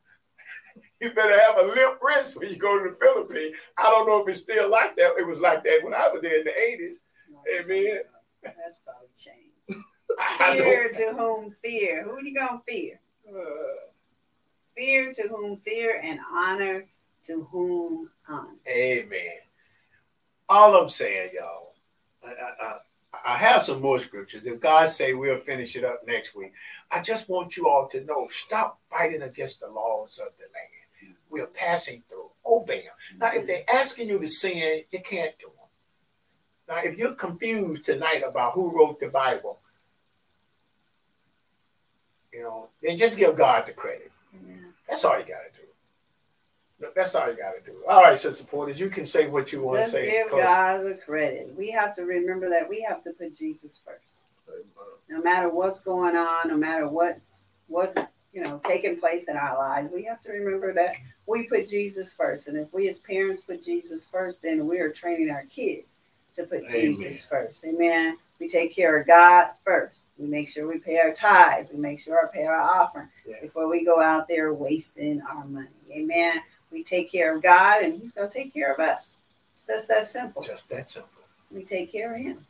you better have a limp wrist when you go to the Philippines. I don't know if it's still like that. It was like that when I was there in the 80s. Amen. That's probably changed. fear to whom fear. Who are you gonna fear? Uh, fear to whom fear and honor to whom honor. Amen. All I'm saying, y'all, I, I, I have some more scriptures. If God say we'll finish it up next week, I just want you all to know: stop fighting against the laws of the land. We're passing through. Obey them. Now, if they're asking you to sin, you can't do them. Now, if you're confused tonight about who wrote the Bible, you know, then just give God the credit. That's all you got to do. That's all you got to do. All right, so supporters, you can say what you want Just to say. Give God the credit. We have to remember that we have to put Jesus first. No matter what's going on, no matter what what's you know taking place in our lives, we have to remember that we put Jesus first. And if we as parents put Jesus first, then we are training our kids to put Amen. Jesus first. Amen. We take care of God first. We make sure we pay our tithes. We make sure we pay our offering yeah. before we go out there wasting our money. Amen. We take care of God and He's going to take care of us. It's just that simple. Just that simple. We take care of Him.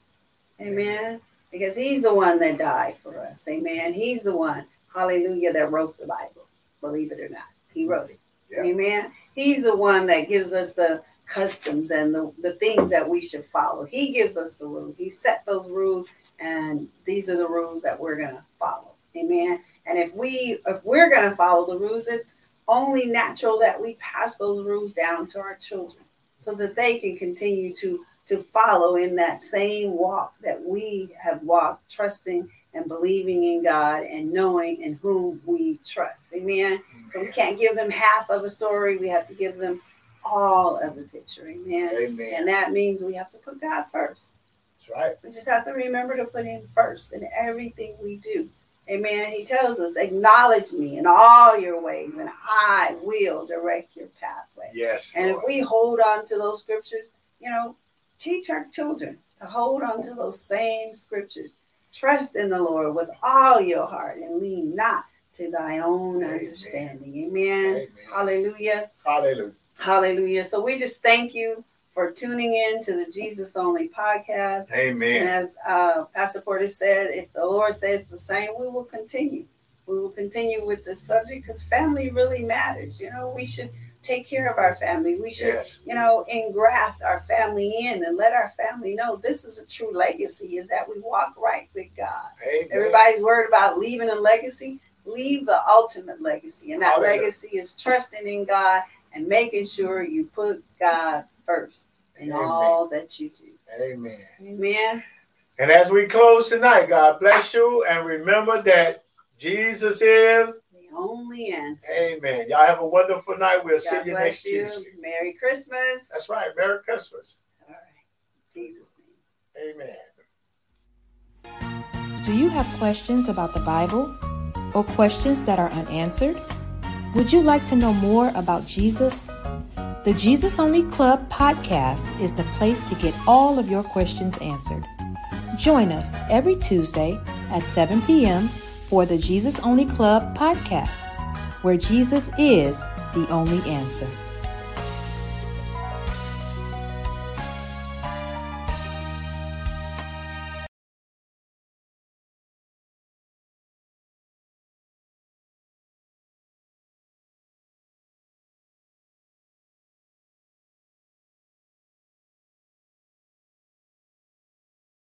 Amen. Amen. Because He's the one that died for us. Amen. He's the one, hallelujah, that wrote the Bible. Believe it or not. He wrote it. Yeah. Amen. He's the one that gives us the customs and the, the things that we should follow. He gives us the rules. He set those rules, and these are the rules that we're gonna follow. Amen. And if we if we're gonna follow the rules, it's only natural that we pass those rules down to our children so that they can continue to to follow in that same walk that we have walked trusting and believing in God and knowing in whom we trust amen so we can't give them half of a story we have to give them all of the picture amen, amen. and that means we have to put God first that's right we just have to remember to put him first in everything we do Amen. He tells us, acknowledge me in all your ways, and I will direct your pathway. Yes. And Lord. if we hold on to those scriptures, you know, teach our children to hold on to those same scriptures. Trust in the Lord with all your heart and lean not to thy own Amen. understanding. Amen. Amen. Hallelujah. Hallelujah. Hallelujah. So we just thank you for tuning in to the Jesus Only podcast. Amen. And as uh, Pastor Portis said, if the Lord says the same, we will continue. We will continue with this subject because family really matters. You know, we should take care of our family. We should, yes. you know, engraft our family in and let our family know this is a true legacy is that we walk right with God. Amen. Everybody's worried about leaving a legacy. Leave the ultimate legacy. And that Hallelujah. legacy is trusting in God and making sure you put God first in Amen. all that you do. Amen. Amen. And as we close tonight, God bless you. And remember that Jesus is the only answer. Amen. Y'all have a wonderful night. We'll God see you next you. Tuesday. Merry Christmas. That's right. Merry Christmas. All right. Jesus' name. Amen. Do you have questions about the Bible or questions that are unanswered? Would you like to know more about Jesus? The Jesus Only Club podcast is the place to get all of your questions answered. Join us every Tuesday at 7 p.m. for the Jesus Only Club podcast, where Jesus is the only answer.